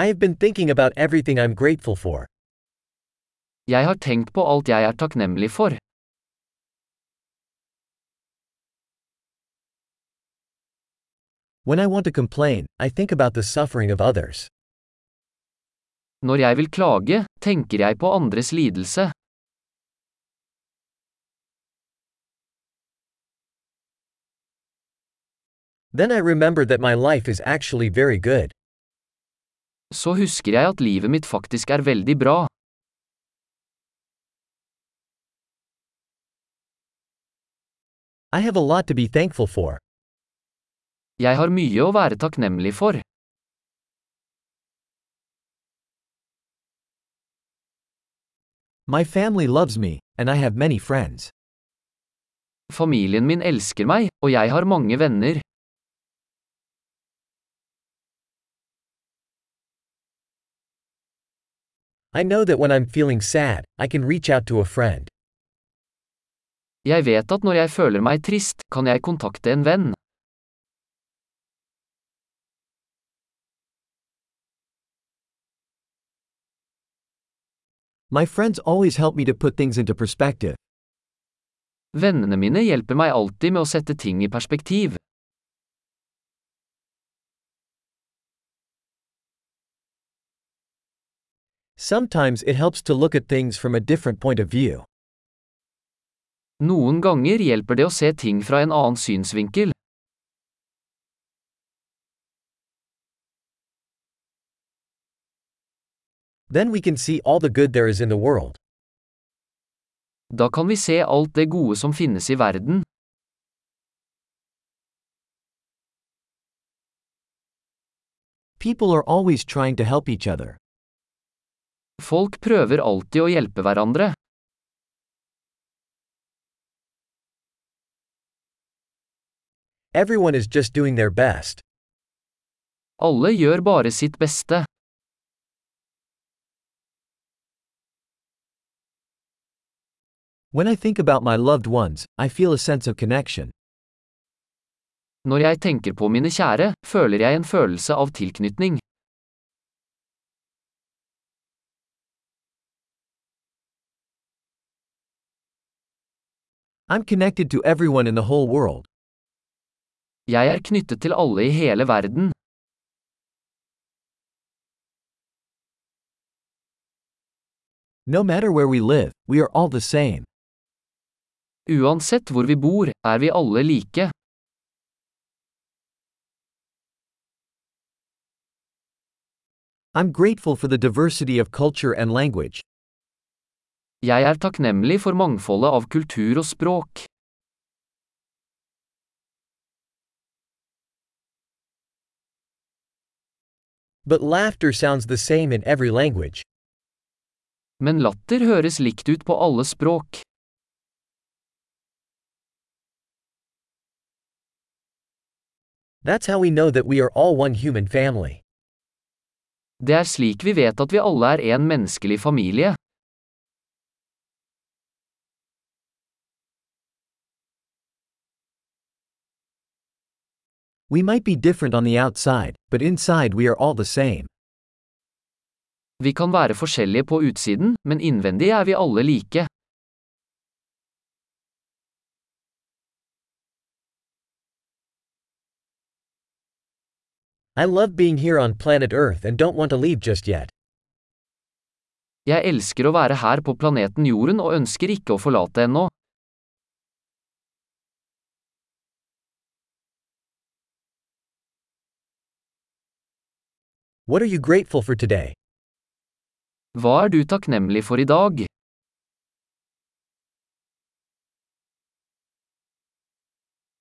I have been thinking about everything I'm grateful for. Jeg har tenkt på alt jeg er takknemlig for. When I want to complain, I think about the suffering of others. Når jeg vil klage, tenker jeg på andres lidelse. Then I remember that my life is actually very good. Så husker jeg at livet mitt faktisk er veldig bra. I have a lot to be thankful for. Jeg har mye å være takknemlig for. My family loves me, and I have many friends. Familien min elsker meg, og jeg har mange venner. I know that when I'm feeling sad, I can reach out to a friend. Jeg vet at når jeg føler meg trist, kan jeg kontakte en venn. My friends always help me to put things into perspective. Vennene mine hjelper meg alltid med å sette ting i perspektiv. Sometimes it helps to look at things from a different point of view. Noen ganger hjelper det å se ting fra en annen synsvinkel. Then we can see all the good there is in the world. Da kan vi se alt det gode som finnes i verden. People are always trying to help each other. Folk prøver alltid å hjelpe hverandre. Everyone is just doing their best. Alle gjør bare sitt beste. When I think about my loved ones, I feel a sense of connection. Når jeg tenker på mine kjære, føler jeg en følelse av tilknytning. I'm connected to everyone in the whole world. Jeg er knyttet til alle i hele verden. No matter where we live, we are all the same. Uansett hvor vi bor, er vi alle like. I'm grateful for the diversity of culture and language. Jeg er takknemlig for mangfoldet av kultur og språk. But laughter sounds the same in every language. Men latter høres likt ut på alle språk. That's how we know that we are all one human family. Det er slik vi vet at vi alle er en menneskelig familie. We might be different on the outside, but inside we are all the same. Vi kan være forskjellige på utsiden, men innvendig er vi alle like. I love being here on planet Earth and don't want to leave just yet. Jeg elsker å være her på planeten Jorden og ønsker ikke å forlate ennå. What are you grateful for today? Hva er du takknemlig for i dag?